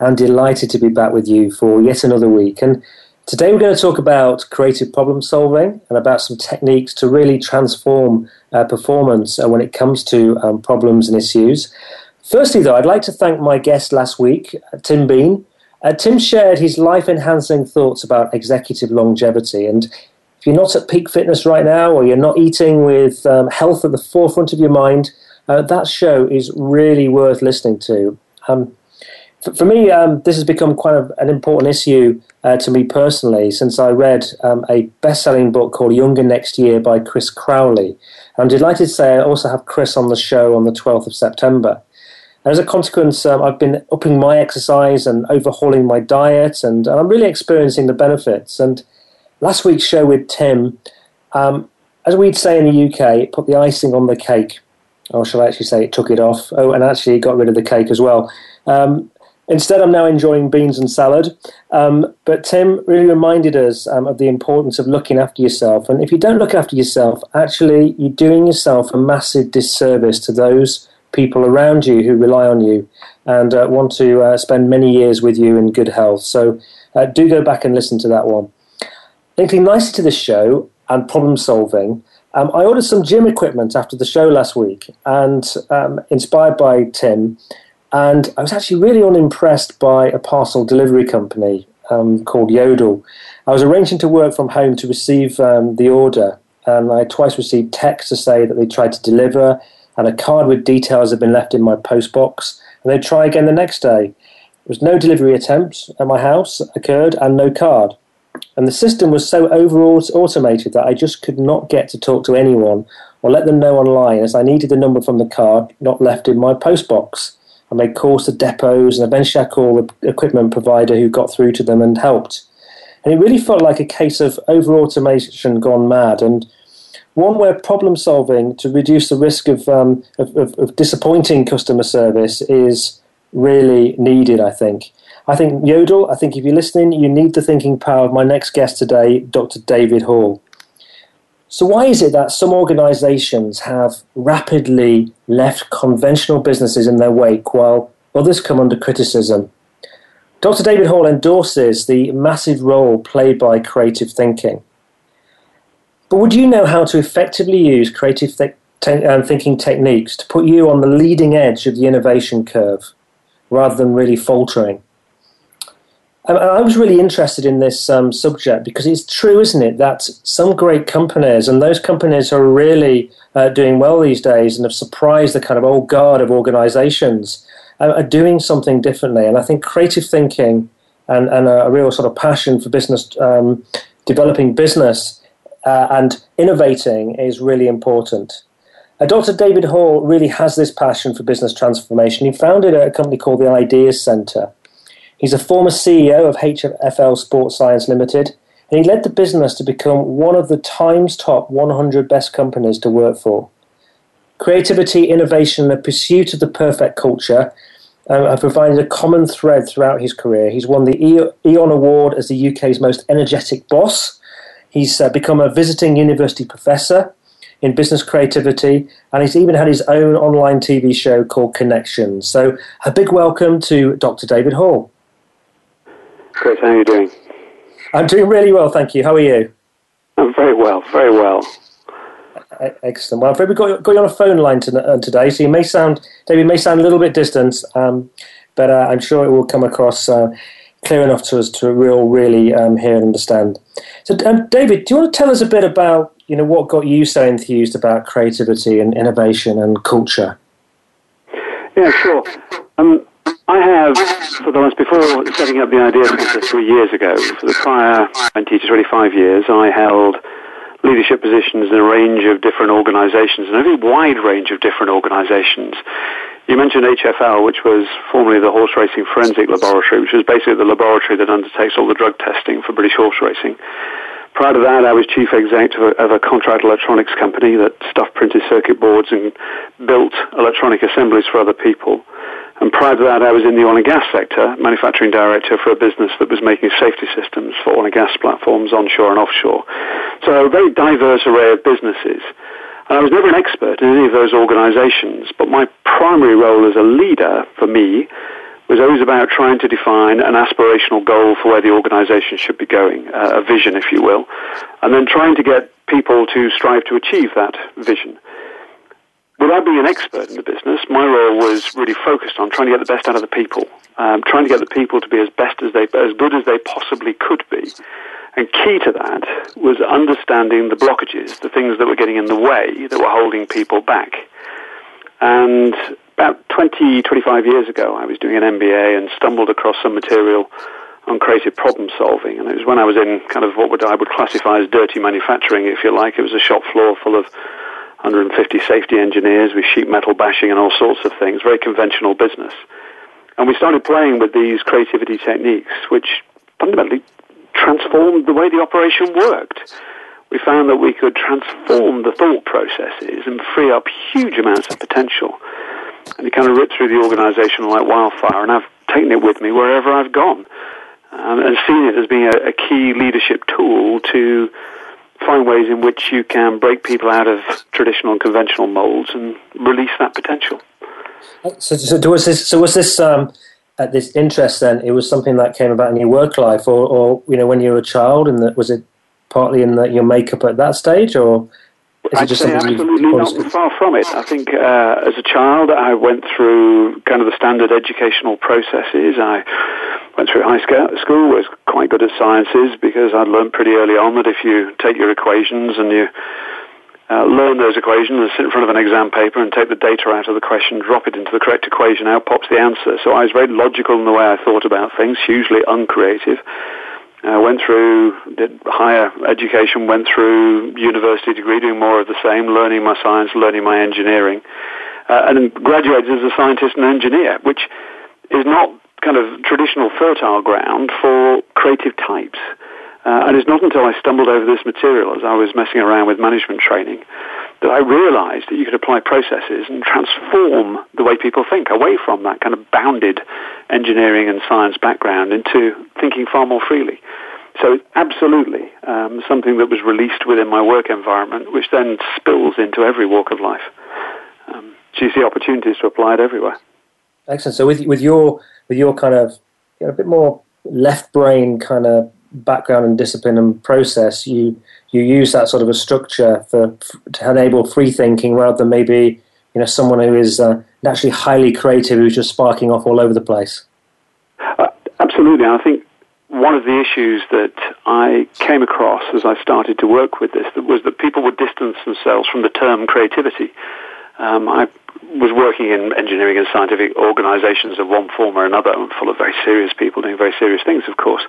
I'm delighted to be back with you for yet another week. And today we're going to talk about creative problem solving and about some techniques to really transform uh, performance uh, when it comes to um, problems and issues. Firstly, though, I'd like to thank my guest last week, uh, Tim Bean. Uh, Tim shared his life enhancing thoughts about executive longevity. And if you're not at peak fitness right now or you're not eating with um, health at the forefront of your mind, uh, that show is really worth listening to. Um, for, me, um, this has become quite a, an important issue uh, to me personally since I read um, a best selling book called Younger Next Year by Chris Crowley. I'm delighted to say I also have Chris on the show on the 12th of September. And as a consequence, um, I've been upping my exercise and overhauling my diet, and, and, I'm really experiencing the benefits. And last week's show with Tim, um, as we'd say in the UK, it put the icing on the cake or shall I actually say it took it off? Oh, and actually got rid of the cake as well. Um, instead, I'm now enjoying beans and salad. Um, but Tim really reminded us um, of the importance of looking after yourself. And if you don't look after yourself, actually, you're doing yourself a massive disservice to those people around you who rely on you and uh, want to uh, spend many years with you in good health. So uh, do go back and listen to that one. Linking nicely to the show and problem solving, um, I ordered some gym equipment after the show last week, and um, inspired by Tim, and I was actually really unimpressed by a parcel delivery company um, called Yodel. I was arranging to work from home to receive um, the order, and I twice received text to say that they tried to deliver, and a card with details had been left in my postbox, and they'd try again the next day. There was no delivery attempts at my house occurred, and no card. And the system was so over automated that I just could not get to talk to anyone or let them know online as I needed the number from the card not left in my postbox. I made calls to depots and eventually I called the equipment provider who got through to them and helped. And it really felt like a case of over automation gone mad and one where problem solving to reduce the risk of, um, of, of, of disappointing customer service is really needed, I think. I think Yodel, I think if you're listening, you need the thinking power of my next guest today, Dr. David Hall. So, why is it that some organizations have rapidly left conventional businesses in their wake while others come under criticism? Dr. David Hall endorses the massive role played by creative thinking. But would you know how to effectively use creative th- te- um, thinking techniques to put you on the leading edge of the innovation curve rather than really faltering? I was really interested in this um, subject because it's true, isn't it, that some great companies, and those companies are really uh, doing well these days and have surprised the kind of old guard of organizations, uh, are doing something differently. And I think creative thinking and, and a, real sort of passion for business, um, developing business uh, and innovating is really important. Uh, Dr. David Hall really has this passion for business transformation. He founded a company called the Ideas Centre He's a former CEO of HFL Sports Science Limited, and he led the business to become one of the Times top 100 best companies to work for. Creativity, innovation, and the pursuit of the perfect culture um, have provided a common thread throughout his career. He's won the E-on Award as the UK's most energetic boss. He's uh, become a visiting university professor in business creativity, and he's even had his own online TV show called Connexions. So, a big welcome to Dr. David Hall. Chris, how are you doing? I'm doing really well, thank you. How are you? I'm very well, very well. Excellent. Well, we've got, got you on a phone line uh, today, so you may sound, David, may sound a little bit distant, um, but uh, I'm sure it will come across uh, clear enough to us to real, really um, hear and understand. So, um, David, do you want to tell us a bit about, you know, what got you so enthused about creativity and innovation and culture? Yeah, sure. Um, I have, for the last, before setting up the idea center three years ago, for the prior 20 to 25 years, I held leadership positions in a range of different organizations, and a very wide range of different organizations. You mentioned HFL, which was formerly the Horse Racing Forensic Laboratory, which was basically the laboratory that undertakes all the drug testing for British horse racing. Prior to that, I was chief executive of a, of a contract electronics company that stuffed printed circuit boards and built electronic assemblies for other people. And prior to that, I was in the oil and gas sector, manufacturing director for a business that was making safety systems for oil and gas platforms onshore and offshore. So a very diverse array of businesses. And I was never an expert in any of those organizations, but my primary role as a leader for me was always about trying to define an aspirational goal for where the organization should be going, uh, a vision, if you will, and then trying to get people to strive to achieve that vision without being an expert in the business, my role was really focused on trying to get the best out of the people, um, trying to get the people to be as best as they, as good as they possibly could be. And key to that was understanding the blockages, the things that were getting in the way, that were holding people back. And about 20, 25 years ago, I was doing an MBA and stumbled across some material on creative problem solving. And it was when I was in kind of what would, I would classify as dirty manufacturing, if you like. It was a shop floor full of 150 safety engineers with sheet metal bashing and all sorts of things, very conventional business. And we started playing with these creativity techniques, which fundamentally transformed the way the operation worked. We found that we could transform the thought processes and free up huge amounts of potential. And it kind of ripped through the organization like wildfire, and I've taken it with me wherever I've gone. Um, and seen it as being a, a key leadership tool to find ways in which you can break people out of traditional and conventional molds and release that potential. So, so was this? So was this? Um, at this interest, then it was something that came about in your work life, or, or you know, when you were a child, and that was it partly in the, your makeup at that stage, or I'd say absolutely not far from it. I think uh, as a child, I went through kind of the standard educational processes. I went through high school, was quite good at sciences because I'd learned pretty early on that if you take your equations and you uh, learn those equations and sit in front of an exam paper and take the data out of the question, drop it into the correct equation, out pops the answer. So I was very logical in the way I thought about things, hugely uncreative. Uh, went through, did higher education, went through university degree, doing more of the same, learning my science, learning my engineering, uh, and then graduated as a scientist and engineer, which is not kind of traditional fertile ground for creative types. Uh, and it's not until I stumbled over this material as I was messing around with management training that I realized that you could apply processes and transform the way people think away from that kind of bounded engineering and science background into thinking far more freely. So absolutely um, something that was released within my work environment, which then spills into every walk of life. Um, so you see opportunities to apply it everywhere. Excellent. So with with your with your kind of you know, a bit more left brain kind of background and discipline and process, you you use that sort of a structure for to enable free thinking rather than maybe you know someone who is uh, naturally highly creative who's just sparking off all over the place. Uh, absolutely, I think one of the issues that I came across as I started to work with this was that people would distance themselves from the term creativity. Um, I was working in engineering and scientific organizations of one form or another, full of very serious people doing very serious things, of course.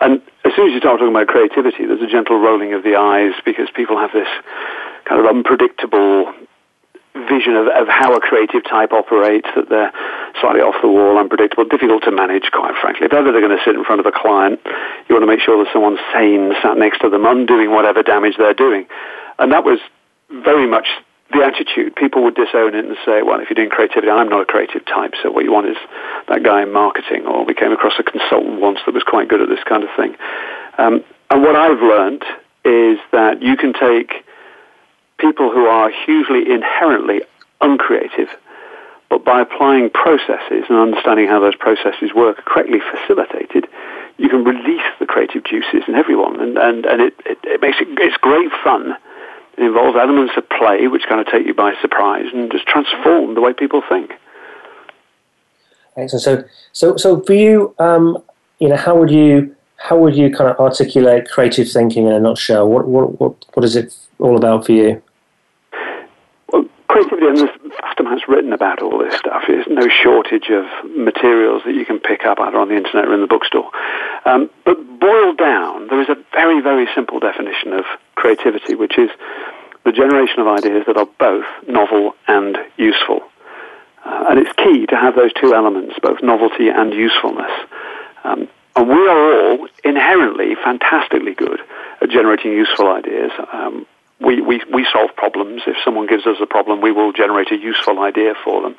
And as soon as you start talking about creativity, there's a gentle rolling of the eyes because people have this kind of unpredictable vision of, of how a creative type operates, that they're slightly off the wall, unpredictable, difficult to manage, quite frankly. If ever they're going to sit in front of a client, you want to make sure that someone's sane, sat next to them, undoing whatever damage they're doing. And that was very much the attitude. People would disown it and say, well, if you're doing creativity, I'm not a creative type, so what you want is that guy in marketing. Or we came across a consultant once that was quite good at this kind of thing. Um, and what I've learned is that you can take people who are hugely inherently uncreative, but by applying processes and understanding how those processes work, correctly facilitated, you can release the creative juices in everyone. And, and, and it, it, it makes it, it's great fun It involves elements of play which kind of take you by surprise and just transform the way people think. Excellent. So, so, so for you, um, you know, how would you how would you kind of articulate creative thinking in a nutshell? What what what, what is it all about for you? Well, creativity, and there's vast amounts written about all this stuff. There's no shortage of materials that you can pick up either on the internet or in the bookstore. Um, but boiled down, there is a very, very simple definition of creativity, which is the generation of ideas that are both novel and useful. Uh, and it's key to have those two elements, both novelty and usefulness. Um, and we are all inherently fantastically good at generating useful ideas. Um, we, we, we solve problems. If someone gives us a problem, we will generate a useful idea for them.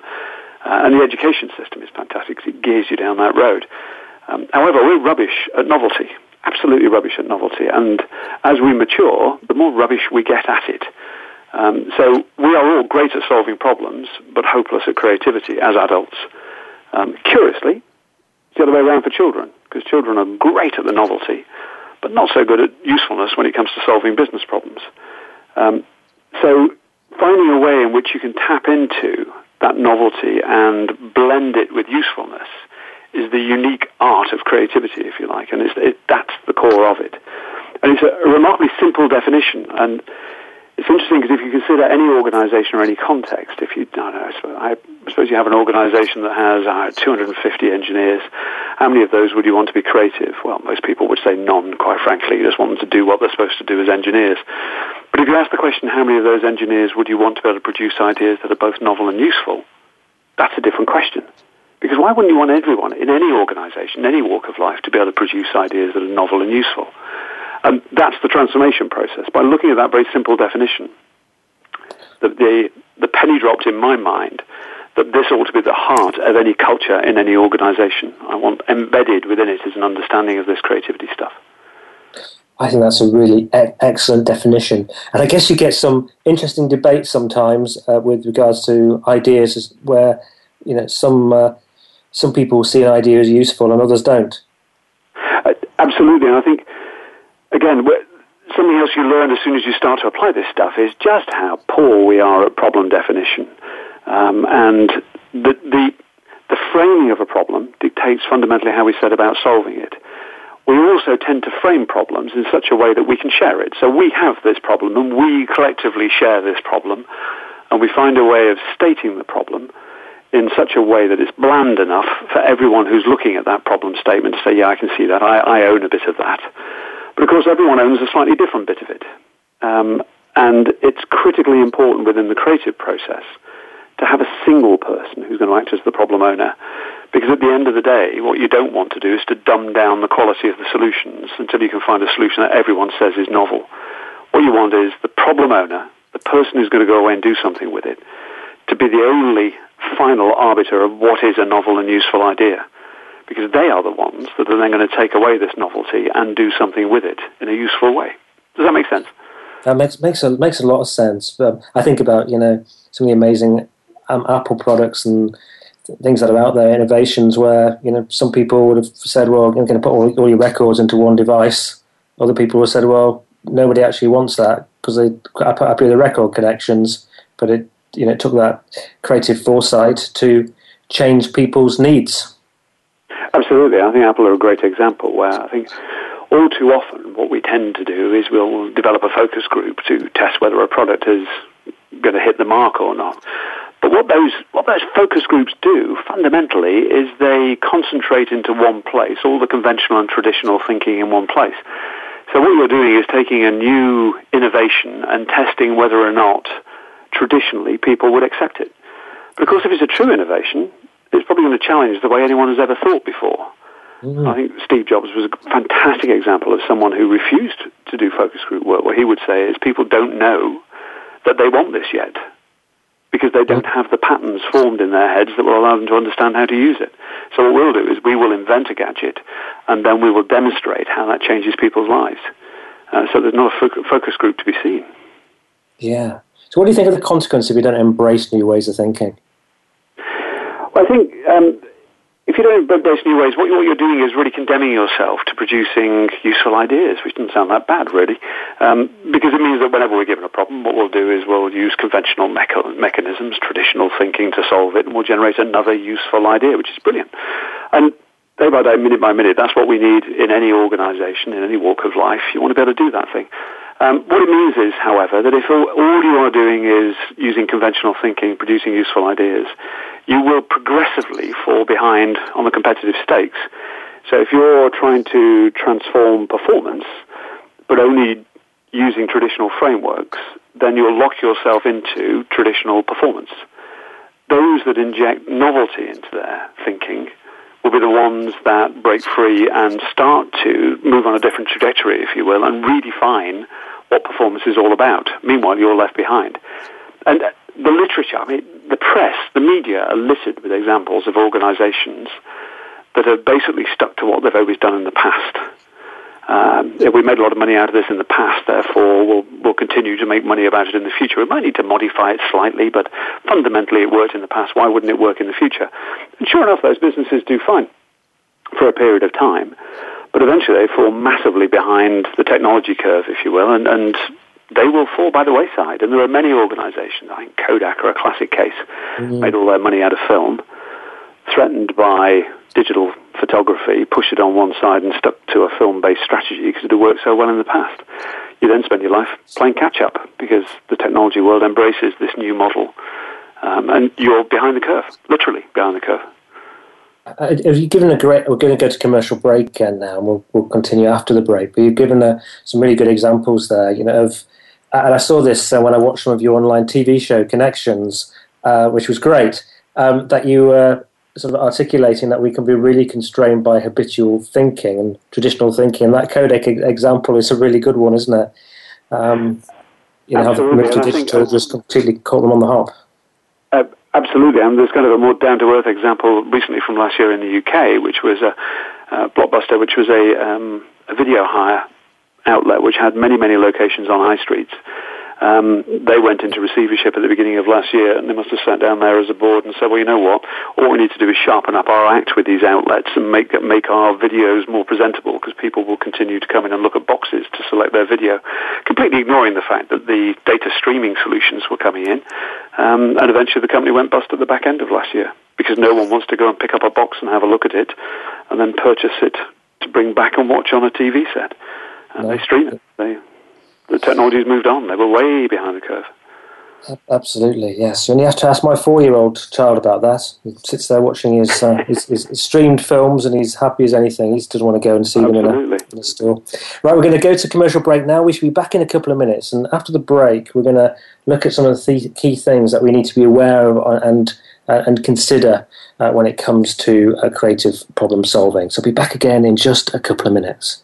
Uh, and the education system is fantastic because it gears you down that road. Um, however, we're rubbish at novelty, absolutely rubbish at novelty. And as we mature, the more rubbish we get at it. Um, so we are all great at solving problems, but hopeless at creativity as adults. Um, curiously, it's the other way around for children, because children are great at the novelty, but not so good at usefulness when it comes to solving business problems. Um, so finding a way in which you can tap into that novelty and blend it with usefulness is the unique art of creativity, if you like, and it, that's the core of it. And it's a, remarkably simple definition, and it's interesting because if you consider any organization or any context, if you, I, know, I suppose you have an organization that has uh, 250 engineers, how many of those would you want to be creative? Well, most people would say none, quite frankly. You just want them to do what they're supposed to do as engineers. But if you ask the question, how many of those engineers would you want to be able to produce ideas that are both novel and useful? That's a different question. Because why wouldn't you want everyone in any organization, any walk of life, to be able to produce ideas that are novel and useful? And that's the transformation process. By looking at that very simple definition, the, the, the penny dropped in my mind that this ought to be the heart of any culture in any organization. I want embedded within it is an understanding of this creativity stuff. I think that's a really e- excellent definition. And I guess you get some interesting debates sometimes uh, with regards to ideas where, you know, some, uh, some people see an idea as useful and others don't. Uh, absolutely. And I think again, something else you learn as soon as you start to apply this stuff is just how poor we are at problem definition. Um, and the, the, the framing of a problem dictates fundamentally how we set about solving it. We also tend to frame problems in such a way that we can share it. So we have this problem and we collectively share this problem and we find a way of stating the problem in such a way that it's bland enough for everyone who's looking at that problem statement to say, yeah, I can see that. I, I own a bit of that. But of course, everyone owns a slightly different bit of it. Um, and it's critically important within the creative process to have a single person who's going to act as the problem owner. Because at the end of the day, what you don't want to do is to dumb down the quality of the solutions until you can find a solution that everyone says is novel. What you want is the problem owner, the person who's going to go away and do something with it, to be the only final arbiter of what is a novel and useful idea because they are the ones that are then going to take away this novelty and do something with it in a useful way. Does that make sense? That makes makes a makes a lot of sense. Um, I think about you know some of the amazing um, Apple products and things that are out there, innovations where you know some people would have said, "Well, I'm going to put all, all your records into one device." Other people would have said, "Well, nobody actually wants that because they I put up the record connections." But it you know it took that creative foresight to change people's needs. Absolutely. I think Apple are a great example where I think all too often what we tend to do is we'll develop a focus group to test whether a product is going to hit the mark or not. But what those what those focus groups do fundamentally is they concentrate into one place, all the conventional and traditional thinking in one place. So what you're doing is taking a new innovation and testing whether or not traditionally people would accept it. But of course, if it's a true innovation, it's probably going to challenge the way anyone has ever thought before. Mm-hmm. I think Steve Jobs was a fantastic example of someone who refused to do focus group work. What he would say is people don't know that they want this yet because they don't have the patterns formed in their heads that will allow them to understand how to use it. So what we'll do is we will invent a gadget and then we will demonstrate how that changes people's lives. Uh, so there's not a focus group to be seen. Yeah. So what do you think of the consequence if we don't embrace new ways of thinking? Well, I think um, if you don't embrace new ways, what, you're doing is really condemning yourself to producing useful ideas, which doesn't sound that bad, really, um, because it means that whenever we're given a problem, what we'll do is we'll use conventional mecha- mechanisms, traditional thinking to solve it, and we'll generate another useful idea, which is brilliant. And day by day, minute by minute, that's what we need in any organization, in any walk of life. You want to be able to do that thing. Um, what it means is, however, that if all, all you are doing is using conventional thinking, producing useful ideas, you will progressively fall behind on the competitive stakes. So if you're trying to transform performance, but only using traditional frameworks, then you'll lock yourself into traditional performance. Those that inject novelty into their thinking will be the ones that break free and start to move on a different trajectory, if you will, and redefine what performance is all about. Meanwhile, you're left behind. And the literature, I mean, the press, the media are littered with examples of organizations that have basically stuck to what they've always done in the past. Um, we made a lot of money out of this in the past, therefore we'll, we'll continue to make money about it in the future. We might need to modify it slightly, but fundamentally it worked in the past. Why wouldn't it work in the future? And sure enough, those businesses do fine for a period of time, but eventually they fall massively behind the technology curve, if you will, and, and they will fall by the wayside. And there are many organizations, I think Kodak are a classic case, mm-hmm. made all their money out of film, threatened by digital photography, pushed it on one side and stuck to a film-based strategy because it had worked so well in the past. You then spend your life playing catch-up because the technology world embraces this new model. Um, and you're behind the curve, literally behind the curve. Uh, have you given a great? We're going to go to commercial break again now, and we'll, we'll continue after the break. But you've given a, uh, some really good examples there. You know, of and I saw this uh, when I watched some of your online TV show Connexions, uh, which was great. Um, that you were sort of articulating that we can be really constrained by habitual thinking and traditional thinking. And that Kodak example is a really good one, isn't it? Um, you know, have moved to digital just completely caught them on the hop. Absolutely, and there's kind of a more down-to-earth example recently from last year in the UK, which was a, a Blockbuster, which was a, um, a video hire outlet which had many, many locations on high streets. Um, they went into receivership at the beginning of last year, and they must have sat down there as a board and said, "Well, you know what? All we need to do is sharpen up our act with these outlets and make make our videos more presentable, because people will continue to come in and look at boxes to select their video, completely ignoring the fact that the data streaming solutions were coming in, um, and eventually the company went bust at the back end of last year because no one wants to go and pick up a box and have a look at it, and then purchase it to bring back and watch on a TV set and no. they stream it. They, the technology's moved on. They were way behind the curve. Absolutely, yes. And you have to ask my four-year-old child about that. He sits there watching his, uh, his, his, streamed films, and he's happy as anything. He just doesn't want to go and see Absolutely. them in a, in a store. Right, we're going to go to commercial break now. We should be back in a couple of minutes, and after the break, we're going to look at some of the th- key things that we need to be aware of and uh, and consider uh, when it comes to uh, creative problem solving. So, I'll be back again in just a couple of minutes.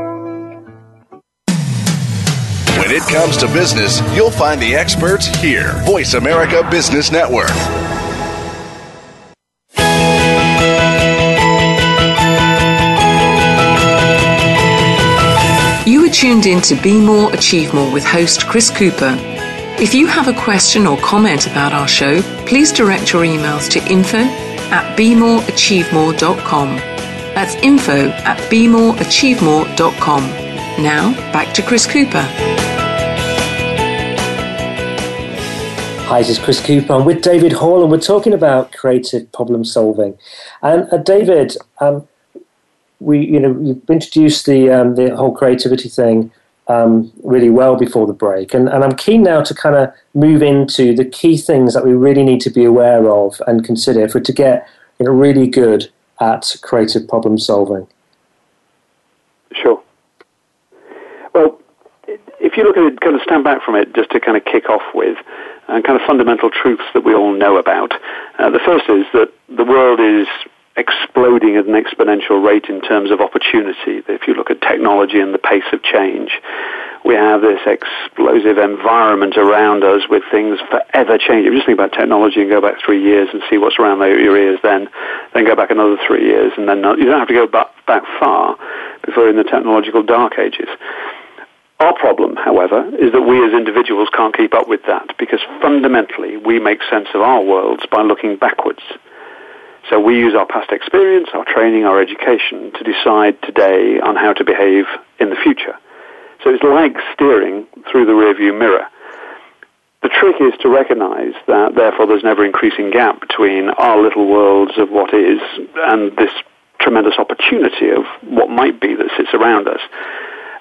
When it comes to business, you'll find the experts here. Voice America Business Network. You are tuned in to Be More, Achieve More with host Chris Cooper. If you have a question or comment about our show, please direct your emails to info at bemoreachievemore.com. That's info at bemoreachievemore.com. Now, back to Chris Cooper. Hi, this is Chris Cooper. I'm with David Hall, and we're talking about creative problem solving. And uh, David, um, we you know you've introduced the um, the whole creativity thing um, really well before the break, and, and I'm keen now to kind of move into the key things that we really need to be aware of and consider for to get you know really good at creative problem solving. Sure. Well, if you look at it, kind of stand back from it, just to kind of kick off with and kind of fundamental truths that we all know about. Uh, the first is that the world is exploding at an exponential rate in terms of opportunity. If you look at technology and the pace of change, we have this explosive environment around us with things forever changing. Just think about technology and go back three years and see what's around your ears then, then go back another three years, and then you don't have to go back, back far before in the technological dark ages. Our problem, however, is that we as individuals can't keep up with that because fundamentally we make sense of our worlds by looking backwards. So we use our past experience, our training, our education to decide today on how to behave in the future. So it's like steering through the rearview mirror. The trick is to recognize that therefore there's an ever increasing gap between our little worlds of what is and this tremendous opportunity of what might be that sits around us.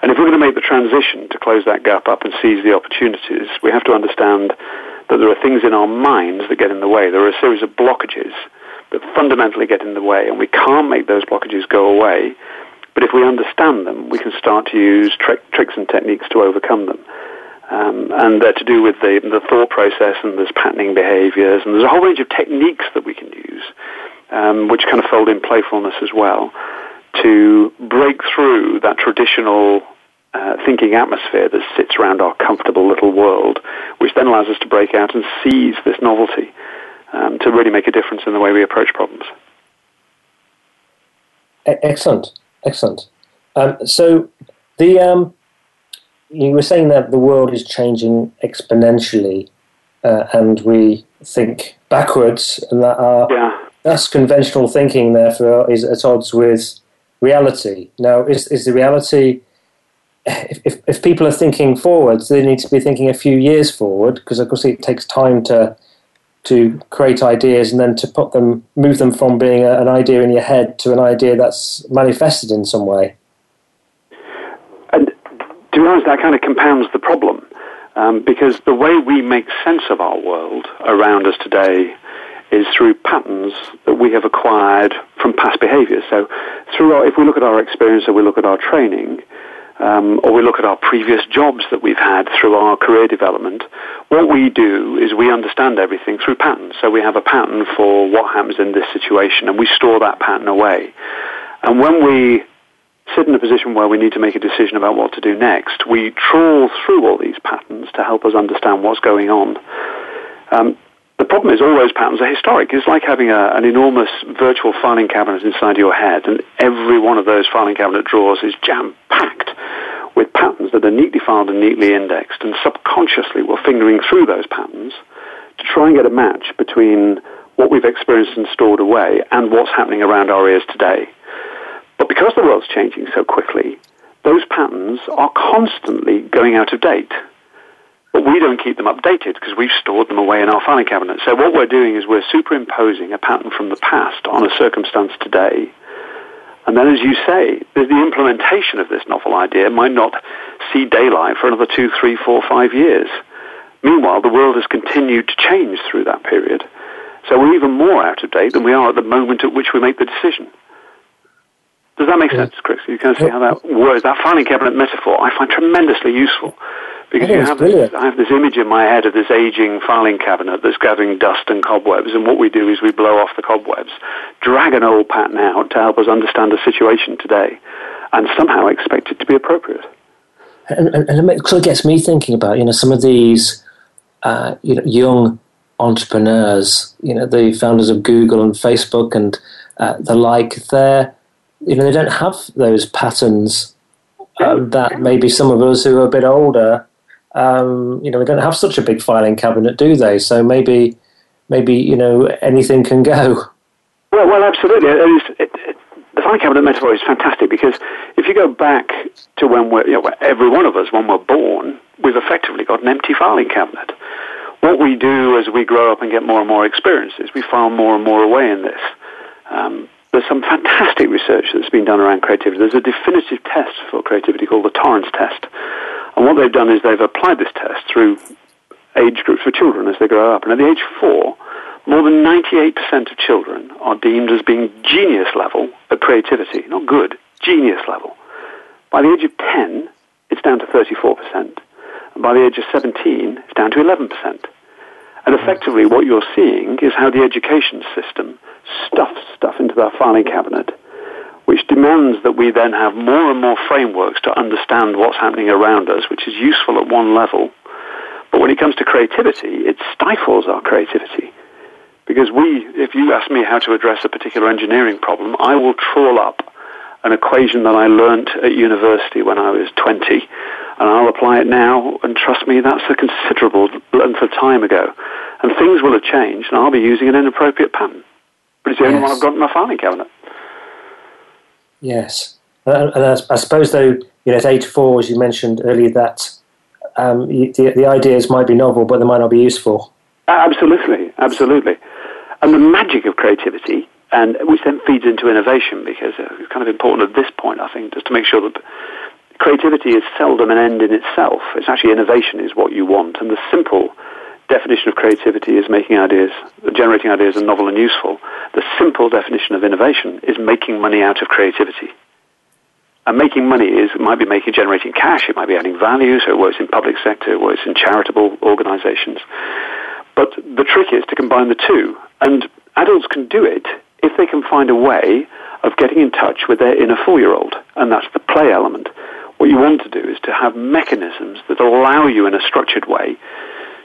And if we're going to make the transition to close that gap up and seize the opportunities, we have to understand that there are things in our minds that get in the way. There are a series of blockages that fundamentally get in the way, and we can't make those blockages go away. But if we understand them, we can start to use tricks and techniques to overcome them. Um, and they're to do with the, the thought process, and there's patterning behaviors, and there's a whole range of techniques that we can use, um, which kind of fold in playfulness as well to break through that traditional uh, thinking atmosphere that sits around our comfortable little world, which then allows us to break out and seize this novelty um, to really make a difference in the way we approach problems. Excellent, excellent. Um, so the um, you were saying that the world is changing exponentially, uh, and we think backwards, and that our yeah. that's conventional thinking. Therefore, is at odds with reality. Now, is, is the reality, if, if, people are thinking forwards, they need to be thinking a few years forward, because of course it takes time to to create ideas and then to put them, move them from being a, an idea in your head to an idea that's manifested in some way. And to be honest, that kind of compounds the problem. Um, because the way we make sense of our world around us today is through patterns that we have acquired from past behaviors. So, through our, if we look at our experience or we look at our training, um, or we look at our previous jobs that we've had through our career development, what we do is we understand everything through patterns. So we have a pattern for what happens in this situation, and we store that pattern away. And when we sit in a position where we need to make a decision about what to do next, we trawl through all these patterns to help us understand what's going on. Um, problem is all those patterns are historic. It's like having a, an enormous virtual filing cabinet inside your head, and every one of those filing cabinet drawers is jam-packed with patterns that are neatly filed and neatly indexed, and subconsciously we're fingering through those patterns to try and get a match between what we've experienced and stored away and what's happening around our ears today. But because the world's changing so quickly, those patterns are constantly going out of date. But we don't keep them updated because we've stored them away in our filing cabinet. So what we're doing is we're superimposing a pattern from the past on a circumstance today. And then, as you say, the implementation of this novel idea might not see daylight for another two, three, four, five years. Meanwhile, the world has continued to change through that period. So we're even more out of date than we are at the moment at which we make the decision. Does that make sense, Chris? You can see how that works. That filing cabinet metaphor I find tremendously useful because you have this, I have this image in my head of this aging filing cabinet that's gathering dust and cobwebs, and what we do is we blow off the cobwebs, drag an old pattern out to help us understand the situation today, and somehow expect it to be appropriate. And, and, and it sort of gets me thinking about you know some of these uh, you know young entrepreneurs, you know the founders of Google and Facebook and uh, the like. They're you know they don't have those patterns uh, that maybe some of us who are a bit older um, you know, we don't have such a big filing cabinet, do they? So maybe, maybe you know, anything can go. Well, well, absolutely. It, it, the filing cabinet metaphor is fantastic because if you go back to when we're, you know, every one of us, when we're born, we've effectively got an empty filing cabinet. What we do as we grow up and get more and more experiences, we file more and more away in this. Um, there's some fantastic research that's been done around creativity. There's a definitive test for creativity called the Torrance test. And what they've done is they've applied this test through age groups for children as they grow up. And at the age of four, more than 98% of children are deemed as being genius level at creativity. Not good, genius level. By the age of 10, it's down to 34%. And by the age of 17, it's down to 11%. And effectively, what you're seeing is how the education system stuffs stuff into their filing cabinet which demands that we then have more and more frameworks to understand what's happening around us, which is useful at one level. But when it comes to creativity, it stifles our creativity. Because we, if you ask me how to address a particular engineering problem, I will trawl up an equation that I learnt at university when I was 20, and I'll apply it now, and trust me, that's a considerable length of time ago. And things will have changed, and I'll be using an inappropriate pattern. But it's the only one I've got in my filing cabinet. Yes, and I, suppose though, you know, at age four, as you mentioned earlier, that um, the, the ideas might be novel, but they might not be useful. Absolutely, absolutely. And the magic of creativity, and which then feeds into innovation, because it's kind of important at this point, I think, just to make sure that creativity is seldom an end in itself. It's actually innovation is what you want, and the simple definition of creativity is making ideas, generating ideas are novel and useful. The simple definition of innovation is making money out of creativity. And making money is it might be making generating cash, it might be adding value, so it works in public sector, it works in charitable organizations. But the trick is to combine the two. And adults can do it if they can find a way of getting in touch with their inner four year old. And that's the play element. What you want to do is to have mechanisms that allow you in a structured way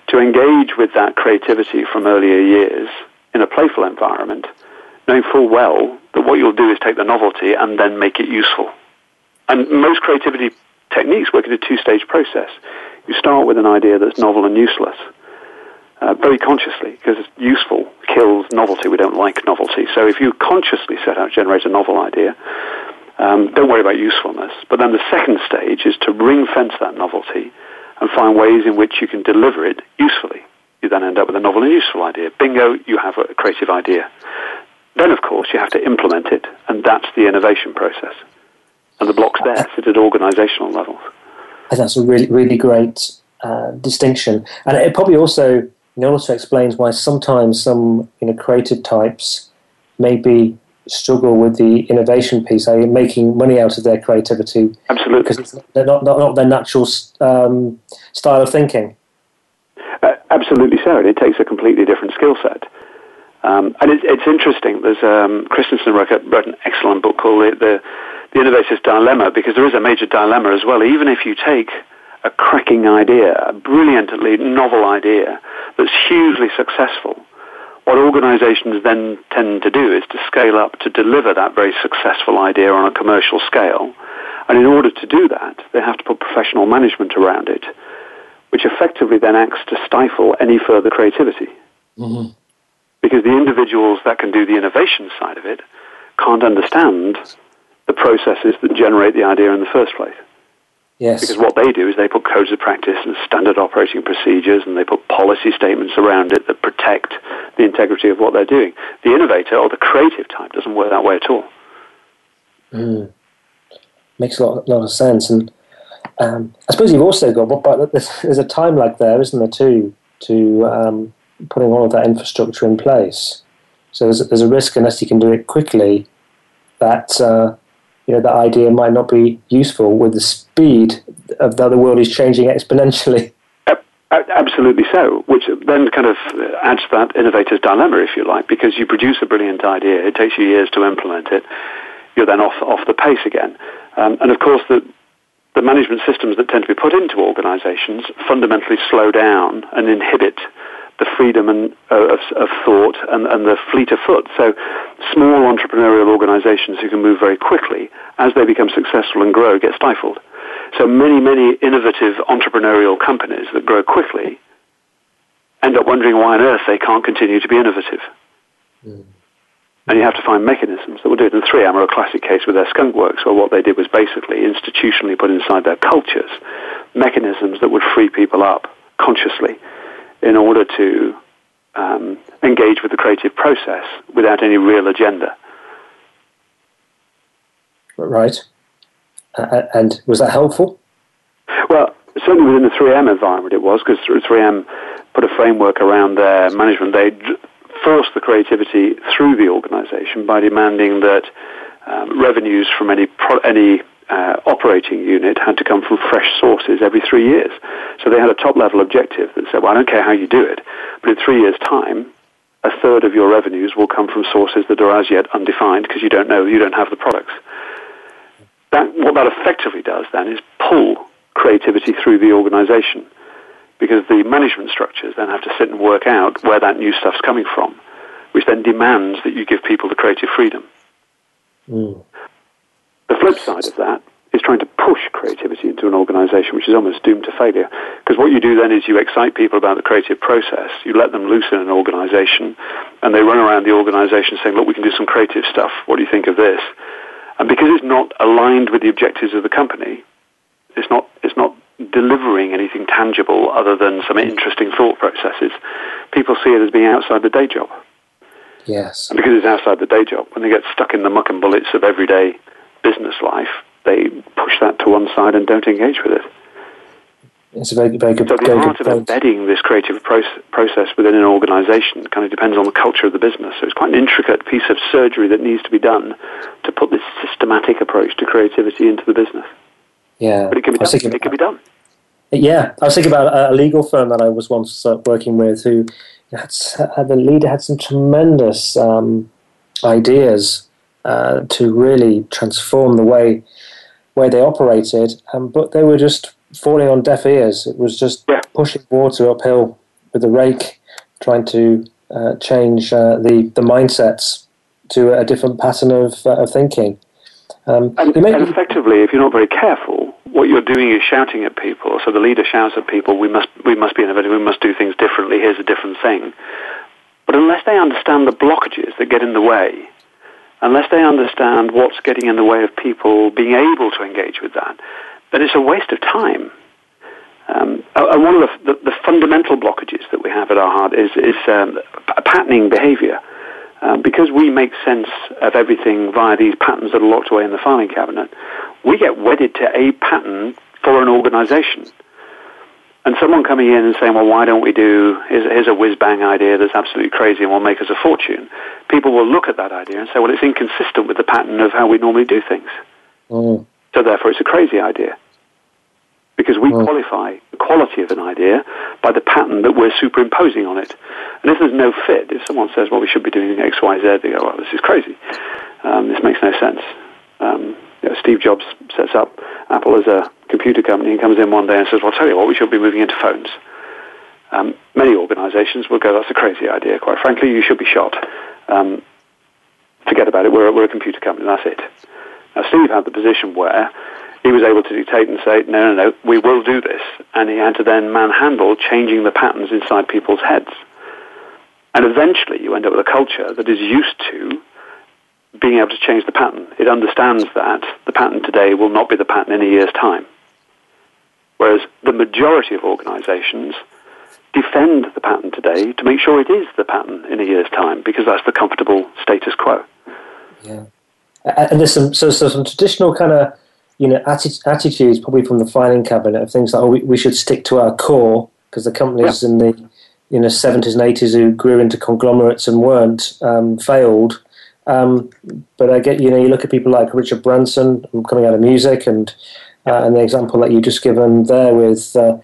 to engage with that creativity from earlier years in a playful environment, knowing full well that what you'll do is take the novelty and then make it useful. And most creativity techniques work in a two-stage process. You start with an idea that's novel and useless, uh, very consciously, because useful kills novelty. We don't like novelty. So if you consciously set out to generate a novel idea, um, don't worry about usefulness. But then the second stage is to ring fence that novelty and find ways in which you can deliver it usefully. You then end up with a novel and useful idea. Bingo, you have a creative idea. Then, of course, you have to implement it, and that's the innovation process. And the blocks there sit at organizational levels. That's a really, really great uh, distinction. And it probably also, you know, also explains why sometimes some you know, creative types may be struggle with the innovation piece, i.e., making money out of their creativity. Absolutely, because it's not, not, not their natural um, style of thinking. Uh, absolutely so, and it takes a completely different skill set. Um, and it, it's interesting. There's um, Christensen wrote, wrote, an excellent book called the, the, the Innovator's Dilemma because there is a major dilemma as well. Even if you take a cracking idea, a brilliantly novel idea that's hugely successful, what organizations then tend to do is to scale up to deliver that very successful idea on a commercial scale. And in order to do that, they have to put professional management around it, which effectively then acts to stifle any further creativity. Mm-hmm. Because the individuals that can do the innovation side of it can't understand the processes that generate the idea in the first place. Yes. Because what they do is they put codes of practice and standard operating procedures and they put policy statements around it that protect the integrity of what they're doing. The innovator or the creative type doesn't work that way at all. Mm. Makes a lot, lot of sense. And um, I suppose you've also got, but there's, there's, a time lag there, isn't there, too, to um, putting all of that infrastructure in place. So there's, there's a risk unless you can do it quickly that uh, you know that idea might not be useful with the speed of the, the world is changing exponentially. Absolutely so, which then kind of adds that innovator's dilemma, if you like, because you produce a brilliant idea, it takes you years to implement it, you're then off, off the pace again. Um, and of course, the, the management systems that tend to be put into organizations fundamentally slow down and inhibit the freedom and, uh, of, of, thought and, and, the fleet of foot. So small entrepreneurial organizations who can move very quickly, as they become successful and grow, get stifled. So many, many innovative entrepreneurial companies that grow quickly end up wondering why on earth they can't continue to be innovative. Mm. And you have to find mechanisms that will do it. And 3M are a classic case with their skunk works, where what they did was basically institutionally put inside their cultures mechanisms that would free people up consciously in order to um, engage with the creative process without any real agenda. Right. Uh, and was that helpful? Well, certainly within the 3M environment it was, because 3M put a framework around their management. They forced the creativity through the organization by demanding that um, revenues from any, pro- any uh, operating unit had to come from fresh sources every three years. So they had a top level objective that said, well, I don't care how you do it, but in three years' time, a third of your revenues will come from sources that are as yet undefined because you don't know, you don't have the products. That, what that effectively does then is pull creativity through the organization because the management structures then have to sit and work out where that new stuff's coming from, which then demands that you give people the creative freedom. Mm. The flip side of that is trying to push creativity into an organization, which is almost doomed to failure. Because what you do then is you excite people about the creative process, you let them loose in an organization, and they run around the organization saying, look, we can do some creative stuff. What do you think of this? And because it's not aligned with the objectives of the company, it's not, it's not delivering anything tangible other than some interesting thought processes. People see it as being outside the day job. Yes. And because it's outside the day job, when they get stuck in the muck and bullets of everyday business life, they push that to one side and don't engage with it. It's a very, very good. So the art of embedding this creative process within an organisation kind of depends on the culture of the business. So it's quite an intricate piece of surgery that needs to be done to put this systematic approach to creativity into the business. Yeah, but it can be done. It can be done. Yeah, I was thinking about a legal firm that I was once uh, working with who had, had the leader had some tremendous um, ideas uh, to really transform the way way they operated, um, but they were just falling on deaf ears. It was just yeah. pushing water uphill with a rake, trying to uh, change uh, the the mindsets to a different pattern of, uh, of thinking. Um, and, and effectively, if you're not very careful, what you're doing is shouting at people. So the leader shouts at people, "We must, we must be innovative. We must do things differently. Here's a different thing." But unless they understand the blockages that get in the way, unless they understand what's getting in the way of people being able to engage with that, then it's a waste of time. Um, and one of the, the, the, fundamental blockages that we have at our heart is, is um, patterning behavior. Um, because we make sense of everything via these patterns that are locked away in the filing cabinet, we get wedded to a pattern for an organization. And someone coming in and saying, well, why don't we do, here's, here's a whiz-bang idea that's absolutely crazy and will make us a fortune. People will look at that idea and say, well, it's inconsistent with the pattern of how we normally do things. Mm. So therefore it's a crazy idea. Because we mm. qualify the quality of an idea by the pattern that we're superimposing on it. And if there's no fit, if someone says, well, we should be doing X, Y, Z, they go, well, this is crazy. Um, this makes no sense. Um, you know, Steve Jobs sets up Apple as a computer company and comes in one day and says, well, I'll tell you what, we should be moving into phones. Um, many organizations will go, that's a crazy idea. Quite frankly, you should be shot. Um, forget about it. We're, we're a computer company, that's it. Now, Steve had the position where he was able to dictate and say, no, no, no, we will do this. And he had to then manhandle changing the patterns inside people's heads. And eventually you end up with a culture that is used to being able to change the pattern. It understands that the pattern today will not be the pattern in a year's time. Whereas the majority of organizations defend the pattern today to make sure it is the pattern in a year's time because that's the comfortable status quo. Yeah. And there's some, so, so some traditional kind of, you know, atti- attitudes probably from the filing cabinet of things like, oh, we, we should stick to our core because the companies yeah. and the in the 70s and 80s who grew into conglomerates and weren't um, failed. Um, but I get, you know, you look at people like Richard Branson coming out of music and uh, and the example that you just given there with uh,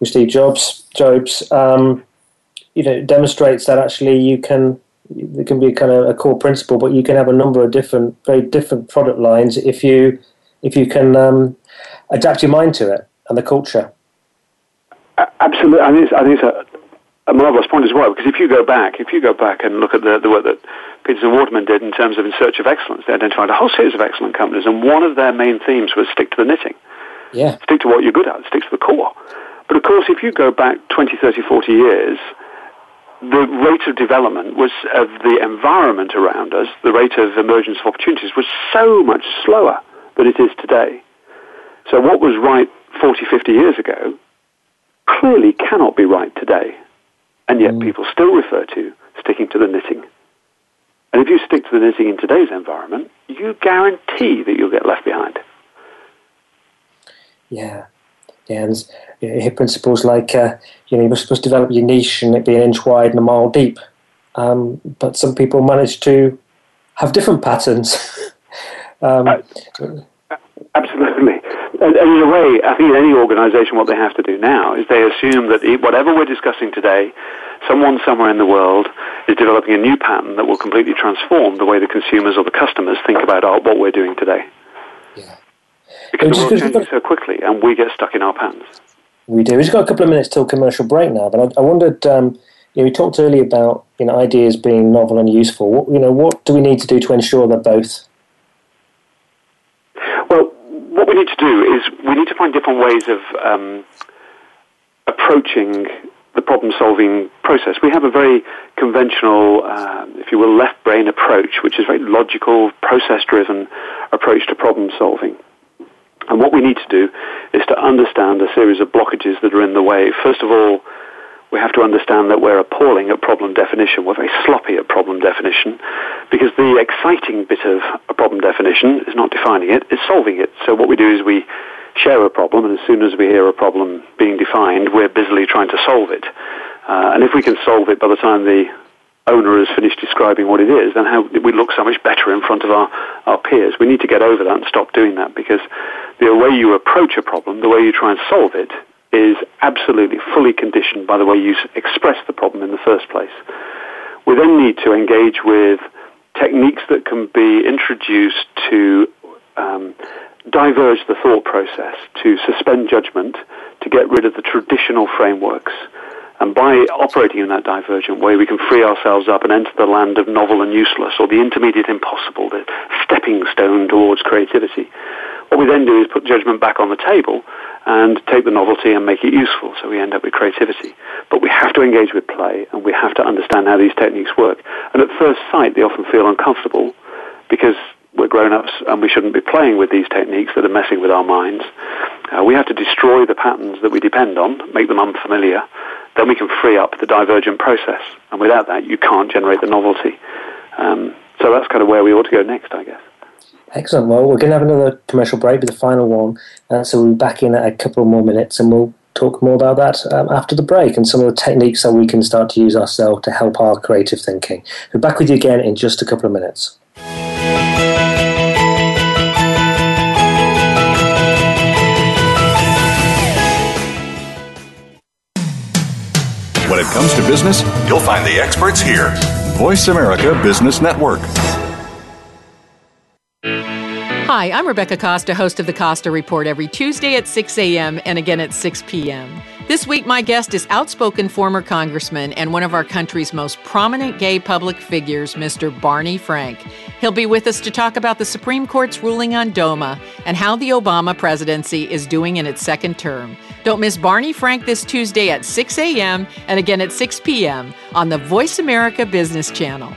with Steve Jobs, Jobs, um, you know, demonstrates that actually you can there can be kind of a core principle, but you can have a number of different, very different product lines if you if you can um, adapt your mind to it and the culture. Absolutely, I think it's, I think it's a, Uh, a marvelous point as well. Because if you go back, if you go back and look at the, the work that Peters and Waterman did in terms of in search of excellence, they identified a whole series of excellent companies, and one of their main themes was stick to the knitting. Yeah. Stick to what you're good at. Stick to the core. But of course, if you go back 20, 30, 40 years, the rate of development was of the environment around us, the rate of emergence of opportunities was so much slower than it is today. So what was right 40, 50 years ago clearly cannot be right today. And yet mm. people still refer to sticking to the knitting. And if you stick to the knitting in today's environment, you guarantee that you'll get left behind. Yeah. Yeah, and you know, principles like uh, you know you're supposed to develop your niche and it be an inch wide and a mile deep, um, but some people manage to have different patterns. um, uh, absolutely, and, in a way, I think in any organisation, what they have to do now is they assume that whatever we're discussing today, someone somewhere in the world is developing a new pattern that will completely transform the way the consumers or the customers think about our, what we're doing today. Yeah. Because the world changes so quickly, and we get stuck in our patterns. We do. We've just got a couple of minutes till commercial break now, but I, I wondered. Um, you know, we talked earlier about you know ideas being novel and useful. What, you know, what do we need to do to ensure they're both? Well, what we need to do is we need to find different ways of um, approaching the problem-solving process. We have a very conventional, uh, if you will, left-brain approach, which is a very logical, process-driven approach to problem-solving. And what we need to do is to understand a series of blockages that are in the way. First of all, we have to understand that we're appalling at problem definition. We're very sloppy at problem definition because the exciting bit of a problem definition is not defining it, it's solving it. So what we do is we share a problem, and as soon as we hear a problem being defined, we're busily trying to solve it. Uh, and if we can solve it by the time the owner has finished describing what it is, then how we look so much better in front of our, our peers. We need to get over that and stop doing that because the way you approach a problem, the way you try and solve it, is absolutely fully conditioned by the way you express the problem in the first place. We then need to engage with techniques that can be introduced to um, diverge the thought process, to suspend judgment, to get rid of the traditional frameworks. And by operating in that divergent way, we can free ourselves up and enter the land of novel and useless, or the intermediate impossible, the stepping stone towards creativity. What we then do is put judgment back on the table and take the novelty and make it useful, so we end up with creativity. But we have to engage with play, and we have to understand how these techniques work. And at first sight, they often feel uncomfortable because we're grown-ups and we shouldn't be playing with these techniques that are messing with our minds. Uh, we have to destroy the patterns that we depend on, make them unfamiliar. Then we can free up the divergent process. And without that, you can't generate the novelty. Um, so that's kind of where we ought to go next, I guess. Excellent. Well, we're going to have another commercial break, with the final one. Uh, so we'll be back in a couple more minutes and we'll talk more about that um, after the break and some of the techniques that we can start to use ourselves to help our creative thinking. We're back with you again in just a couple of minutes. When it comes to business, you'll find the experts here. Voice America Business Network. Hi, I'm Rebecca Costa, host of the Costa Report every Tuesday at 6 a.m. and again at 6 p.m. This week, my guest is outspoken former congressman and one of our country's most prominent gay public figures, Mr. Barney Frank. He'll be with us to talk about the Supreme Court's ruling on DOMA and how the Obama presidency is doing in its second term. Don't miss Barney Frank this Tuesday at 6 a.m. and again at 6 p.m. on the Voice America Business Channel.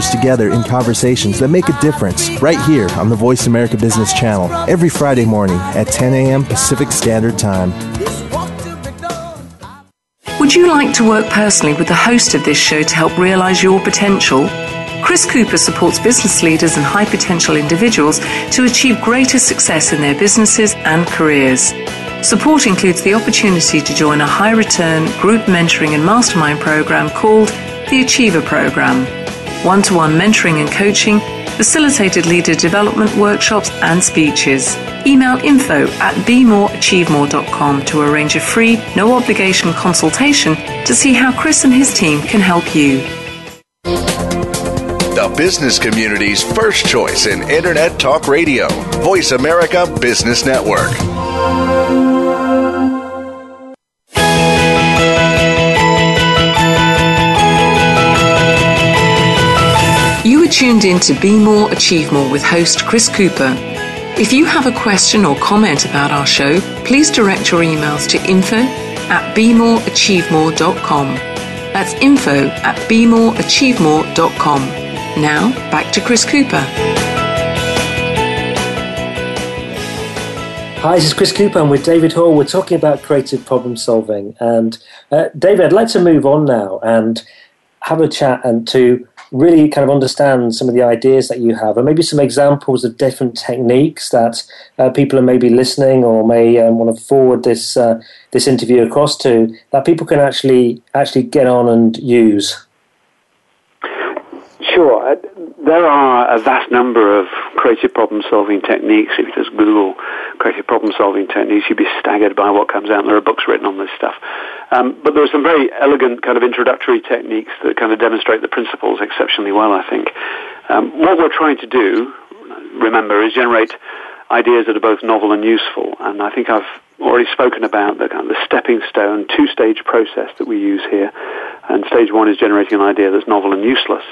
together in conversations that make a difference right here on the Voice America Business Channel every Friday morning at 10 a.m. Pacific Standard Time. Would you like to work personally with the host of this show to help realize your potential? Chris Cooper supports business leaders and high potential individuals to achieve greater success in their businesses and careers. Support includes the opportunity to join a high return group mentoring and mastermind program called the Achiever Program. One to one mentoring and coaching, facilitated leader development workshops and speeches. Email info at bemoreachievemore.com to arrange a free, no obligation consultation to see how Chris and his team can help you. The business community's first choice in Internet Talk Radio, Voice America Business Network. Tuned in to Be More, Achieve More with host Chris Cooper. If you have a question or comment about our show, please direct your emails to info at bemoreachievemore.com. That's info at bemoreachievemore.com. Now, back to Chris Cooper. Hi, this is Chris Cooper. I'm with David Hall. We're talking about creative problem solving. And uh, David, I'd like to move on now and have a chat and to really kind of understand some of the ideas that you have and maybe some examples of different techniques that uh, people are maybe listening or may um, want to forward this uh, this interview across to that people can actually actually get on and use. Sure. There are a vast number of creative problem solving techniques. If you just Google creative problem solving techniques, you'd be staggered by what comes out. There are books written on this stuff. Um, but there are some very elegant kind of introductory techniques that kind of demonstrate the principles exceptionally well, I think. Um, what we're trying to do, remember, is generate ideas that are both novel and useful. And I think I've already spoken about the, kind of the stepping stone, two-stage process that we use here. And stage one is generating an idea that's novel and useless.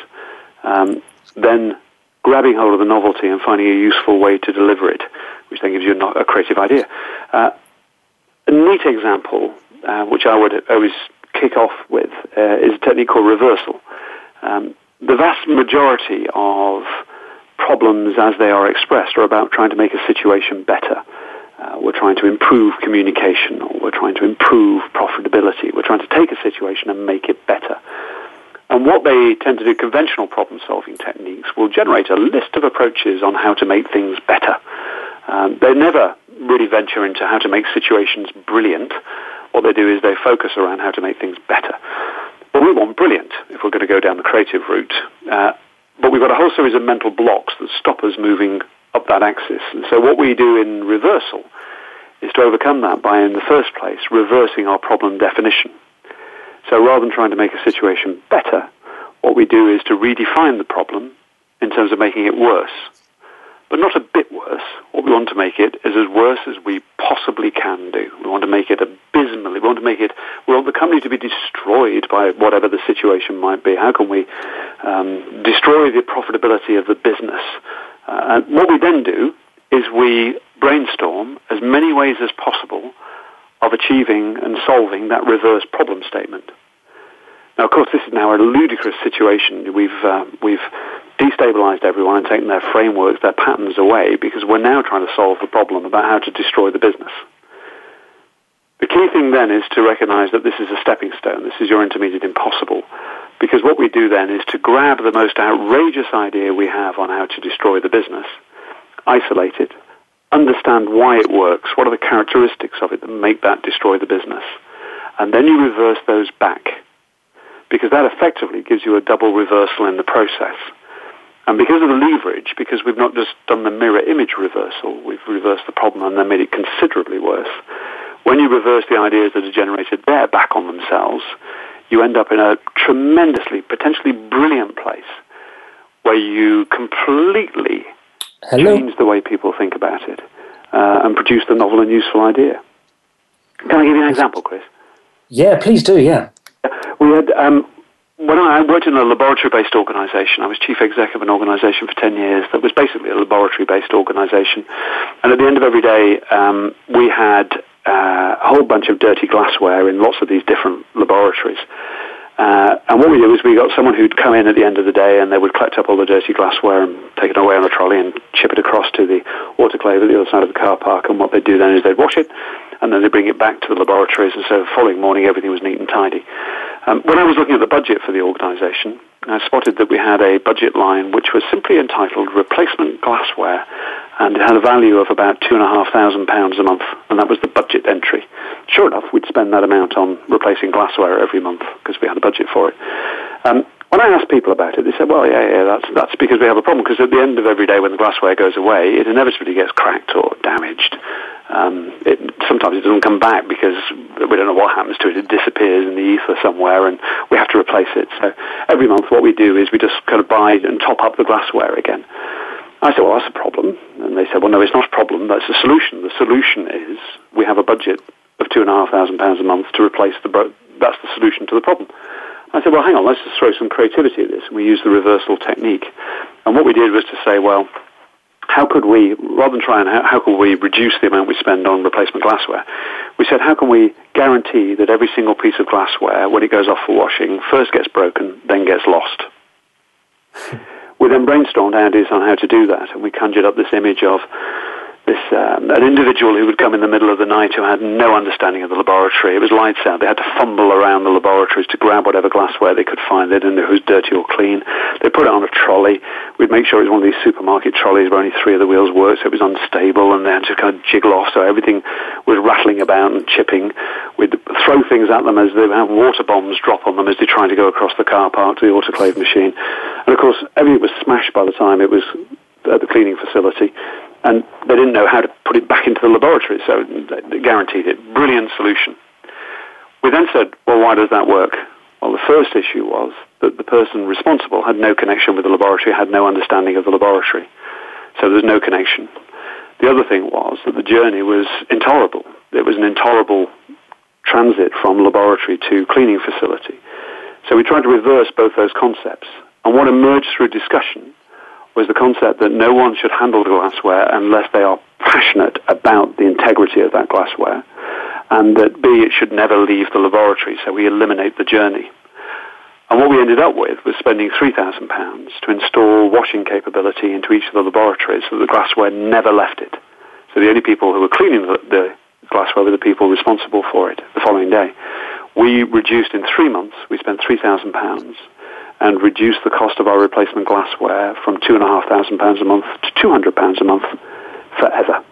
Um, then grabbing hold of the novelty and finding a useful way to deliver it, which then gives you a, creative idea. Uh, a neat example, uh, which I would always kick off with, uh, is a technique called reversal. Um, the vast majority of problems as they are expressed are about trying to make a situation better. Uh, we're trying to improve communication, or we're trying to improve profitability. We're trying to take a situation and make it better. And what they tend to do, conventional problem solving techniques, will generate a list of approaches on how to make things better. Um, they never really venture into how to make situations brilliant. What they do is they focus around how to make things better. But we want brilliant if we're going to go down the creative route. Uh, but we've got a whole series of mental blocks that stop us moving up that axis. And so what we do in reversal is to overcome that by, in the first place, reversing our problem definition. So rather than trying to make a situation better, what we do is to redefine the problem in terms of making it worse. But not a bit worse. What we want to make it is as worse as we possibly can do. We want to make it abysmally. We want to make it, we want the company to be destroyed by whatever the situation might be. How can we um, destroy the profitability of the business? Uh, and what we then do is we brainstorm as many ways as possible of achieving and solving that reverse problem statement. Now, of course, this is now a ludicrous situation. We've uh, we've destabilized everyone and taken their frameworks, their patterns away because we're now trying to solve the problem about how to destroy the business. The key thing then is to recognize that this is a stepping stone. This is your intermediate impossible. Because what we do then is to grab the most outrageous idea we have on how to destroy the business, isolate it, understand why it works, what are the characteristics of it that make that destroy the business, and then you reverse those back. Because that effectively gives you a double reversal in the process. And because of the leverage, because we've not just done the mirror image reversal, we've reversed the problem and then made it considerably worse. When you reverse the ideas that are generated there back on themselves, you end up in a tremendously, potentially brilliant place where you completely Hello? change the way people think about it uh, and produce the novel and useful idea. Can I give you an example, Chris? Yeah, please do, yeah. We had, um, when I worked in a laboratory-based organisation, I was chief exec of an organisation for 10 years that was basically a laboratory-based organisation. And at the end of every day, um, we had uh, a whole bunch of dirty glassware in lots of these different laboratories. Uh, and what we did was we got someone who'd come in at the end of the day and they would collect up all the dirty glassware and take it away on a trolley and ship it across to the autoclave at the other side of the car park. And what they'd do then is they'd wash it and then they'd bring it back to the laboratories. And so the following morning everything was neat and tidy. Um, when I was looking at the budget for the organisation, I spotted that we had a budget line which was simply entitled Replacement Glassware and it had a value of about two and a half thousand pounds a month, and that was the budget entry. Sure enough, we'd spend that amount on replacing glassware every month because we had a budget for it. Um, when I asked people about it, they said, "Well, yeah, yeah, that's that's because we have a problem. Because at the end of every day, when the glassware goes away, it inevitably gets cracked or damaged. Um, it, sometimes it doesn't come back because we don't know what happens to it. It disappears in the ether somewhere, and we have to replace it. So every month, what we do is we just kind of buy and top up the glassware again." I said, well, that's a problem. And they said, well, no, it's not a problem. That's a solution. The solution is we have a budget of two and a half thousand pounds a month to replace the. Bro- that's the solution to the problem. I said, well, hang on, let's just throw some creativity at this. And we used the reversal technique. And what we did was to say, well, how could we, rather than try and how, how could we reduce the amount we spend on replacement glassware, we said, how can we guarantee that every single piece of glassware, when it goes off for washing, first gets broken, then gets lost? we then brainstormed ideas on how to do that, and we conjured up this image of this um, an individual who would come in the middle of the night who had no understanding of the laboratory. It was lights out. They had to fumble around the laboratories to grab whatever glassware they could find. They didn't know was dirty or clean. They put it on a trolley. We'd make sure it was one of these supermarket trolleys where only three of the wheels worked, so it was unstable, and they had to kind of jiggle off, so everything was rattling about and chipping. We'd throw things at them as they have water bombs drop on them as they tried to go across the car park to the autoclave machine. And of course, everything was smashed by the time it was at the cleaning facility and they didn't know how to put it back into the laboratory, so they guaranteed it. Brilliant solution. We then said, well, why does that work? Well, the first issue was that the person responsible had no connection with the laboratory, had no understanding of the laboratory. So there's no connection. The other thing was that the journey was intolerable. It was an intolerable transit from laboratory to cleaning facility. So we tried to reverse both those concepts. And what emerged through discussion was the concept that no one should handle glassware unless they are passionate about the integrity of that glassware, and that B, it should never leave the laboratory, so we eliminate the journey. And what we ended up with was spending £3,000 to install washing capability into each of the laboratories so the glassware never left it. So the only people who were cleaning the, glassware were the people responsible for it the following day. We reduced in three months, we spent £3,000 and reduce the cost of our replacement glassware from two and a half thousand pounds a month to two hundred pounds a month forever.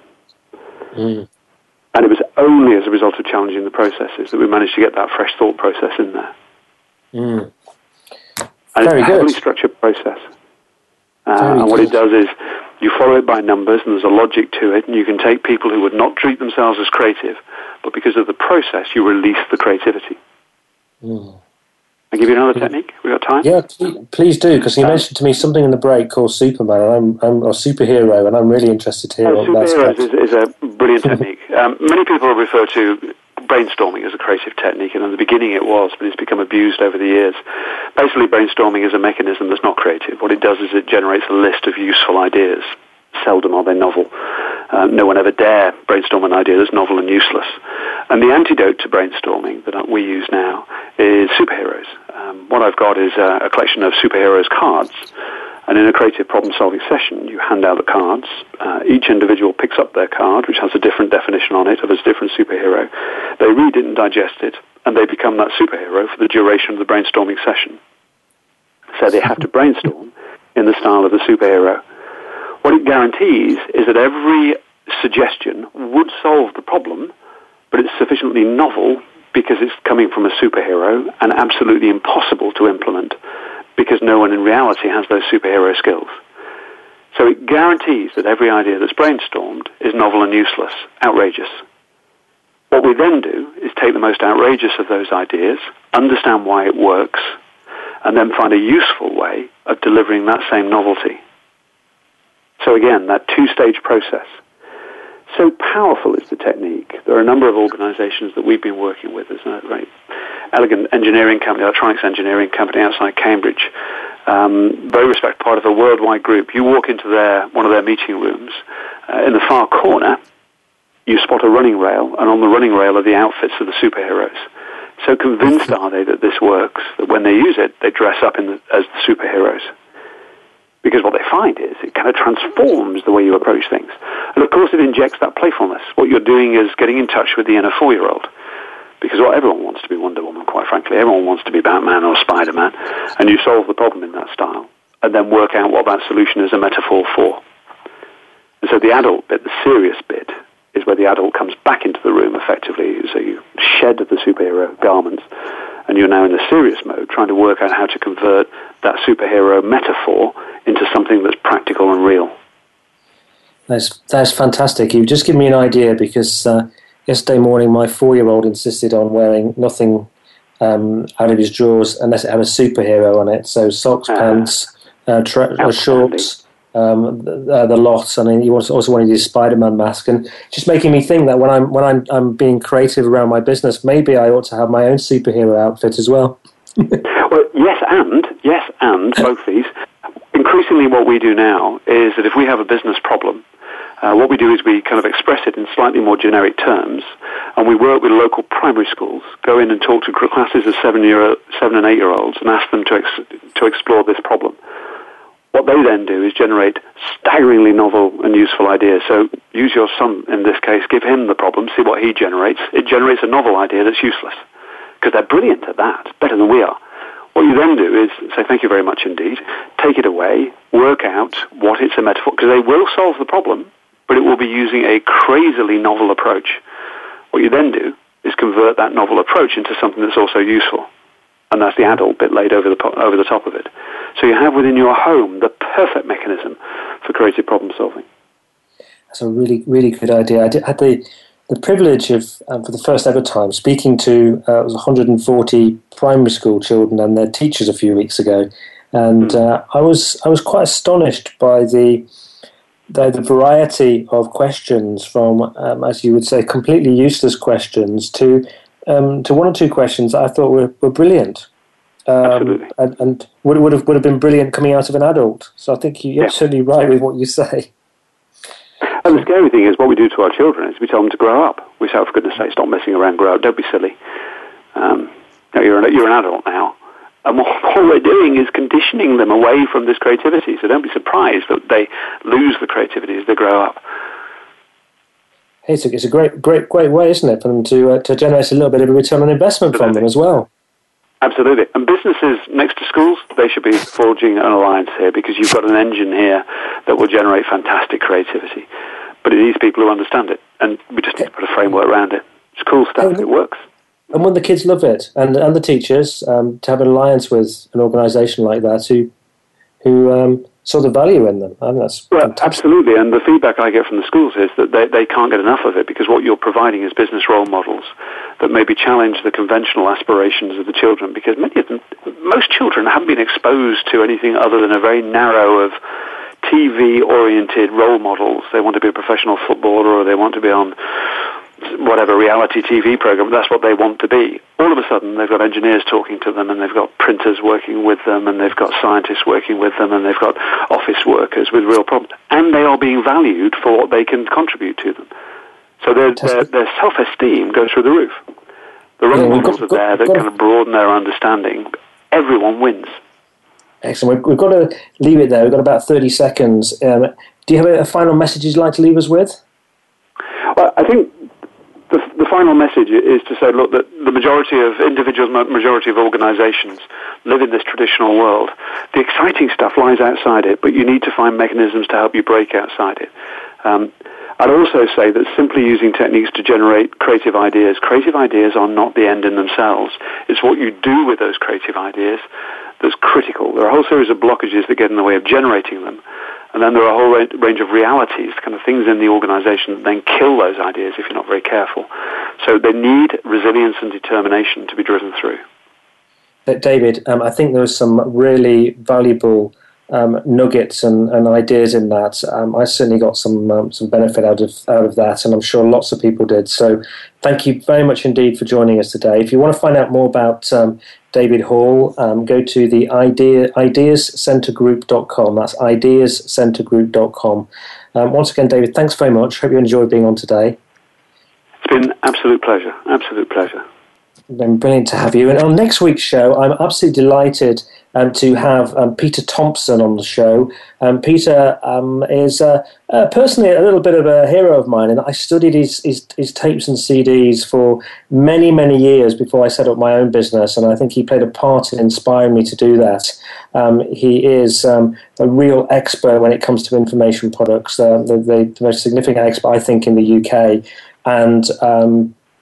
Mm. And it was only as a result of challenging the processes that we managed to get that fresh thought process in there. Mm. And Very it's a heavily structured process. Uh, and what it does is you follow it by numbers and there's a logic to it and you can take people who would not treat themselves as creative, but because of the process you release the creativity. Mm. I give you another technique. We got time? Yeah, please do, because you um, mentioned to me something in the break called Superman, and I'm, I'm a superhero, and I'm really interested to hear oh, what that's is, is a brilliant technique. Um, many people refer to brainstorming as a creative technique, and in the beginning it was, but it's become abused over the years. Basically, brainstorming is a mechanism that's not creative. What it does is it generates a list of useful ideas. Seldom are they novel. Uh, no one ever dare brainstorm an idea that's novel and useless. And the antidote to brainstorming that we use now is superheroes. Um, what I've got is a, a, collection of superheroes cards. And in a creative problem solving session, you hand out the cards. Uh, each individual picks up their card, which has a different definition on it of a different superhero. They read it and digest it, and they become that superhero for the duration of the brainstorming session. So they have to brainstorm in the style of the superhero. Guarantees is that every suggestion would solve the problem, but it's sufficiently novel because it's coming from a superhero and absolutely impossible to implement because no one in reality has those superhero skills. So it guarantees that every idea that's brainstormed is novel and useless, outrageous. What we then do is take the most outrageous of those ideas, understand why it works, and then find a useful way of delivering that same novelty. So again, that two-stage process. So powerful is the technique. There are a number of organizations that we've been working with. There's a very elegant engineering company, electronics engineering company outside Cambridge, um, very respected part of a worldwide group. You walk into their, one of their meeting rooms, uh, in the far corner, you spot a running rail, and on the running rail are the outfits of the superheroes. So convinced are they that this works, that when they use it, they dress up the, as the superheroes. Because what they find is it kind of transforms the way you approach things. And of course, it injects that playfulness. What you're doing is getting in touch with the inner four year old. Because well, everyone wants to be Wonder Woman, quite frankly. Everyone wants to be Batman or Spider Man. And you solve the problem in that style. And then work out what that solution is a metaphor for. And so the adult bit, the serious bit, is where the adult comes back into the room effectively. So you shed the superhero garments and you're now in the serious mode trying to work out how to convert that superhero metaphor into something that's practical and real. That's, that's fantastic. You've just given me an idea because uh, yesterday morning my four year old insisted on wearing nothing um, out of his drawers unless it had a superhero on it. So socks, uh, pants, uh, tra- shorts um, the, uh, the lot, and he also wanted his Spider-Man mask, and just making me think that when I'm when I'm, I'm being creative around my business, maybe I ought to have my own superhero outfit as well. well, yes, and yes, and both these. Increasingly, what we do now is that if we have a business problem, uh, what we do is we kind of express it in slightly more generic terms, and we work with local primary schools, go in and talk to classes of seven, year, seven and eight year olds, and ask them to ex- to explore this problem. What they then do is generate staggeringly novel and useful ideas. So use your son in this case, give him the problem, see what he generates. It generates a novel idea that's useless because they're brilliant at that, better than we are. What you then do is say, thank you very much indeed, take it away, work out what it's a metaphor, because they will solve the problem, but it will be using a crazily novel approach. What you then do is convert that novel approach into something that's also useful and that's the adult bit laid over the over the top of it. So you have within your home the perfect mechanism for creative problem solving. That's a really really good idea. I did, had the the privilege of um, for the first ever time speaking to uh, it was 140 primary school children and their teachers a few weeks ago, and mm. uh, I was I was quite astonished by the the, the variety of questions from, um, as you would say, completely useless questions to um, to one or two questions I thought were, were brilliant. Um, and, and, would, would, have, would have been brilliant coming out of an adult. So I think you're yeah. absolutely right with what you say. And the scary thing is what we do to our children is we tell them to grow up. We say, oh, for goodness sake, stop messing around, grow up, don't be silly. Um, you're, an, you're an adult now. And what, what we're doing is conditioning them away from this creativity. So don't be surprised that they lose the creativity as they grow up it's a, it's a great, great, great way, isn't it, for them to uh, to generate a little bit of a return on investment Absolutely. from them as well. Absolutely. And businesses next to schools, they should be forging an alliance here because you've got an engine here that will generate fantastic creativity. But it needs people who understand it. And we just need to put a framework around it. It's cool stuff. And, it works. And when the kids love it, and, and the teachers, um, to have an alliance with an organisation like that who, who um, saw the value in them. I think that's well, absolutely. And the feedback I get from the schools is that they, they can't get enough of it because what you're providing is business role models that maybe challenge the conventional aspirations of the children. Because many of them, most children haven't been exposed to anything other than a very narrow of TV-oriented role models. They want to be a professional footballer or they want to be on whatever reality TV program, that's what they want to be. All of a sudden, they've got engineers talking to them, and they've got printers working with them, and they've got scientists working with them, and they've got office workers with real problems, and they are being valued for what they can contribute to them. So their, their, their self-esteem goes through the roof. The role yeah, models are there that kind of broaden their understanding. Everyone wins. Excellent. We've, we've, got to leave it there. We've got about 30 seconds. Um, do you have a, a final message you'd like to leave us with? Well, I think the, final message is to say, look, that the majority of individuals, majority of organizations live in this traditional world. The exciting stuff lies outside it, but you need to find mechanisms to help you break outside it. Um, I'd also say that simply using techniques to generate creative ideas, creative ideas are not the end in themselves. It's what you do with those creative ideas that's critical. There are a whole series of blockages that get in the way of generating them. And then there are a whole range of realities, kind of things in the organization that then kill those ideas if you're not very careful. So they need resilience and determination to be driven through. that David, um, I think there was some really valuable um, nuggets and, and, ideas in that. Um, I certainly got some um, some benefit out of out of that, and I'm sure lots of people did. So, thank you very much indeed for joining us today. If you want to find out more about um, David Hall, um, go to the idea, ideascentergroup.com. That's ideascentergroup.com. Um, once again, David, thanks very much. Hope you enjoyed being on today. It's been absolute pleasure. Absolute pleasure. Been brilliant to have you. And on next week's show, I'm absolutely delighted um, to have um, Peter Thompson on the show. Um, Peter um, is uh, uh, personally a little bit of a hero of mine, and I studied his, his, his, tapes and CDs for many, many years before I set up my own business, and I think he played a part in inspiring me to do that. Um, he is um, a real expert when it comes to information products, uh, the, the, the, most significant expert, I think, in the UK. And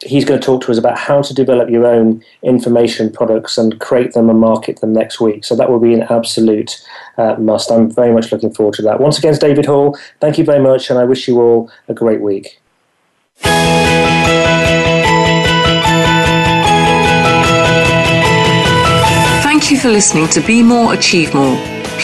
he's going to talk to us about how to develop your own information products and create them and market them next week. So that will be an absolute uh, must. I'm very much looking forward to that. Once again, David Hall. Thank you very much, and I wish you all a great week. Thank you for listening to Be More, Achieve More.